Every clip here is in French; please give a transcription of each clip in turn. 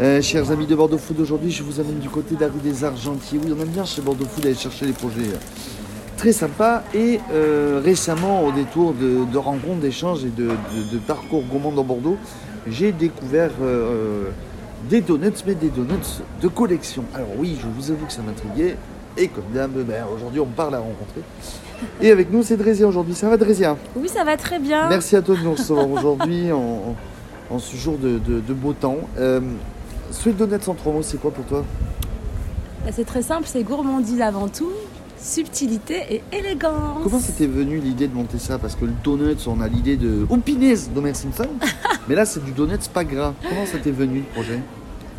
Euh, chers amis de Bordeaux Food, aujourd'hui je vous amène du côté de la rue des Argentiers. Oui, on aime bien chez Bordeaux Food aller chercher les projets euh, très sympas. Et euh, récemment, au détour de, de rencontres, d'échanges et de, de- de parcours gourmands dans Bordeaux, j'ai découvert euh, des donuts, mais des donuts de collection. Alors oui, je vous avoue que ça m'intriguait. Et comme d'hab, ben, aujourd'hui on part la rencontrer. Et avec nous, c'est Drésia aujourd'hui. Ça va Drésia Oui, ça va très bien. Merci à toi de nous recevoir aujourd'hui en, en ce jour de beau temps. Sweet Donuts en trois mots, c'est quoi pour toi Bah, c'est très simple, c'est gourmandise avant tout, subtilité et élégance. Comment c'était venu l'idée de monter ça Parce que le donuts, on a l'idée de Oupinez d'Homer Simpson. mais là, c'est du donuts pas gras. Comment t'est venu le projet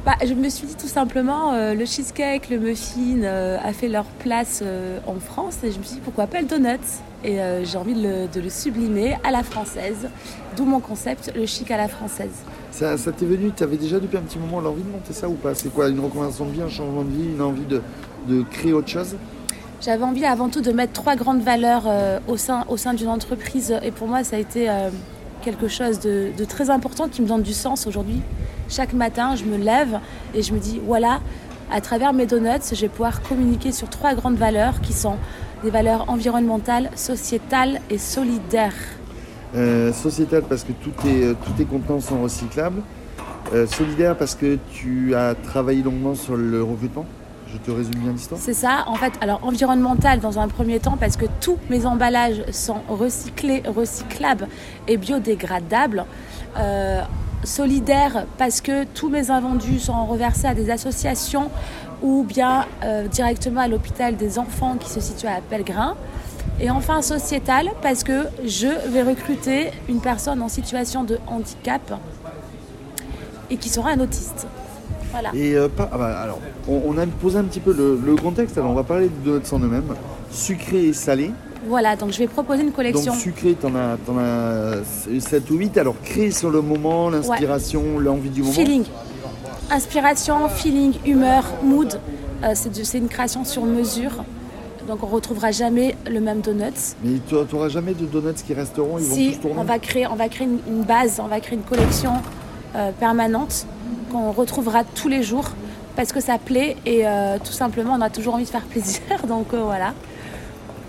Bah, Je me suis dit tout simplement, euh, le cheesecake, le muffin euh, a fait leur place euh, en France et je me suis dit pourquoi pas le donut Et euh, j'ai envie de le, de le sublimer à la française, d'où mon concept, le chic à la française. Ça, ça t'est venu, tu avais déjà depuis un petit moment l'envie de monter ça ou pas? C'est quoi Une recommandation de vie, un changement de vie, une envie de, de créer autre chose? J'avais envie avant tout de mettre trois grandes valeurs euh, au sein, au sein d'une entreprise et pour moi ça a été euh, quelque chose de, de très important qui me donne du sens aujourd'hui. Chaque matin je me lève et je me dis voilà, à travers mes donuts je vais pouvoir communiquer sur trois grandes valeurs qui sont des valeurs environnementales, sociétales et solidaires. Euh, sociétal parce que tous tes, euh, tous tes contenants sont recyclables. Euh, solidaire parce que tu as travaillé longuement sur le recrutement. Je te résume bien l'histoire. C'est ça, en fait, alors environnemental dans un premier temps parce que tous mes emballages sont recyclés, recyclables et biodégradables. Euh, solidaire parce que tous mes invendus sont reversés à des associations ou bien euh, directement à l'hôpital des enfants qui se situe à Pellegrin. Et enfin sociétal parce que je vais recruter une personne en situation de handicap et qui sera un autiste. Et euh, pas, ah bah, alors, on, a posé un petit peu le, contexte. Alors, on va parler des donuts en eux-mêmes, sucré et salé. Voilà, donc je vais proposer une collection. Donc, sucré, t'en as, t'en as 7 ou 8. Alors, créé sur le moment, l'inspiration, l'envie du moment. Feeling. Inspiration, feeling, humeur, mood. Euh, c'est une création sur mesure. Donc on retrouvera jamais le même donut. Mais tu n'auras jamais de donuts qui resteront, ils vont Si tous tourner. on va créer, on va créer une, une base, on va créer une collection euh, permanente qu'on retrouvera tous les jours parce que ça plaît et euh, tout simplement on a toujours envie de faire plaisir. Donc voilà.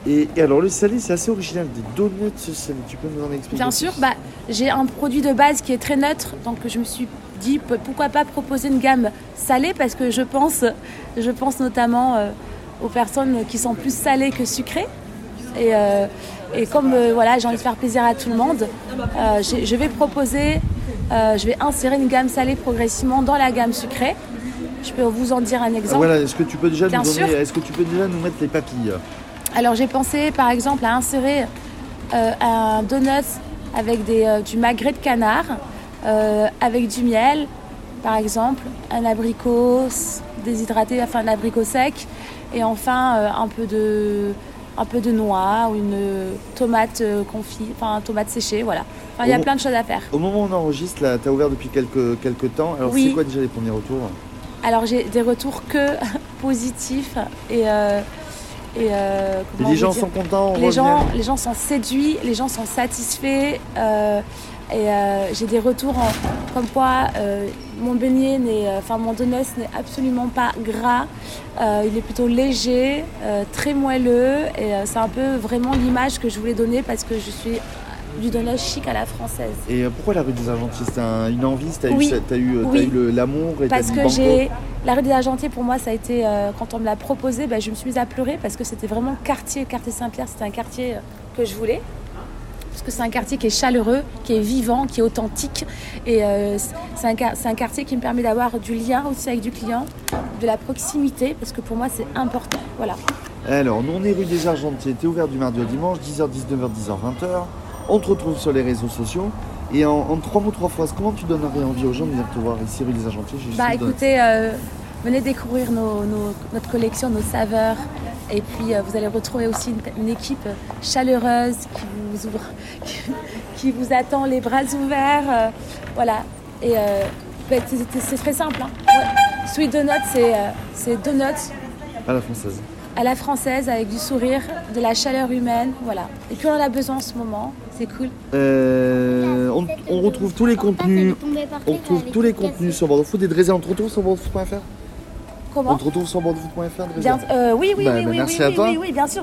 Et, et alors, le salé, c'est assez original. Des donuts salés. Tu peux nous en expliquer Bien sûr, bah, j'ai un produit de base qui est très neutre, donc je me suis dit pourquoi pas proposer une gamme salée parce que je pense, je pense notamment euh, aux personnes qui sont plus salées que sucrées. Et, euh, et comme euh, voilà, j'ai envie de faire plaisir à tout le monde, je vais proposer, je vais insérer une gamme salée progressivement dans la gamme sucrée. Je peux vous en dire un Ah, exemple. voilà, est-ce que tu peux déjà Bien nous donner, sûr. est-ce que tu peux déjà nous mettre les papilles? Alors j'ai pensé par exemple à insérer euh, un donut avec des, euh, du magret de canard, euh, avec du miel par exemple, un abricot déshydraté, enfin un abricot sec, et enfin un, peu de, un peu de noix ou une tomate confit, enfin tomate séchée, voilà. Enfin, il y a plein de choses à faire. Au moment où on enregistre, là, tu as ouvert depuis quelques, quelques temps. Alors, Oui. c'est quoi déjà les premiers retours? Alors j'ai des retours que positifs et, euh, et euh, les gens sont contents les gens, les gens sont séduits, les gens sont satisfaits. euh, et euh, j'ai des retours en- comme quoi mon beignet, n'est, enfin mon donut n'est absolument pas gras. Il est plutôt léger, très moelleux. Et c'est un peu vraiment l'image que je voulais donner parce que je suis du donut chic à la française. Et pourquoi la rue des Argentiers un- une envie? T'as eu, Oui. eu, euh, t'as Oui. eu l'amour Parce que j'ai. La rue des Argentiers, pour moi, ça a été. euh, quand on me l'a proposé, bah, je me suis mise à pleurer parce que c'était vraiment quartier, quartier Saint-Pierre, c'était un quartier euh, que je voulais. Parce que c'est un quartier qui est chaleureux, qui est vivant, qui est authentique. Et euh, c'est un, quar- c'est un quartier qui me permet d'avoir du lien aussi avec du client, de la proximité, parce que pour moi, c'est important. Voilà. Alors, nous on est rue des Argentiers, t'es ouvert du mardi au dimanche, 10h, 19h, 10h, 20h. On te retrouve sur les réseaux sociaux. Et en, en trois mots, trois phrases, comment tu donnerais envie aux gens de venir te voir ici rue des Argentiers Bah écoutez, euh, venez découvrir nos- nos- notre collection, nos saveurs. Et puis euh, vous allez retrouver aussi une, une équipe chaleureuse qui vous ouvre, qui, qui vous attend les bras ouverts. euh, voilà. Et bah, c'est- très simple. Hein. Ouais. Sweet Donut, c'est c'est donuts À la française. À la française, avec du sourire, de la chaleur humaine, voilà. Et puis on en a besoin en ce moment, c'est cool. Euh, on, on retrouve tous les contenus. On retrouve tous les contenus sur Bordeaux Food et Drézé. On te retrouve sur bordeauxfoot.fr On Comment? Te retrouve sur bordeauxfoot.fr euh, oui, oui, Bah, oui, bah, oui, merci oui, à toi. oui, oui, bien sûr.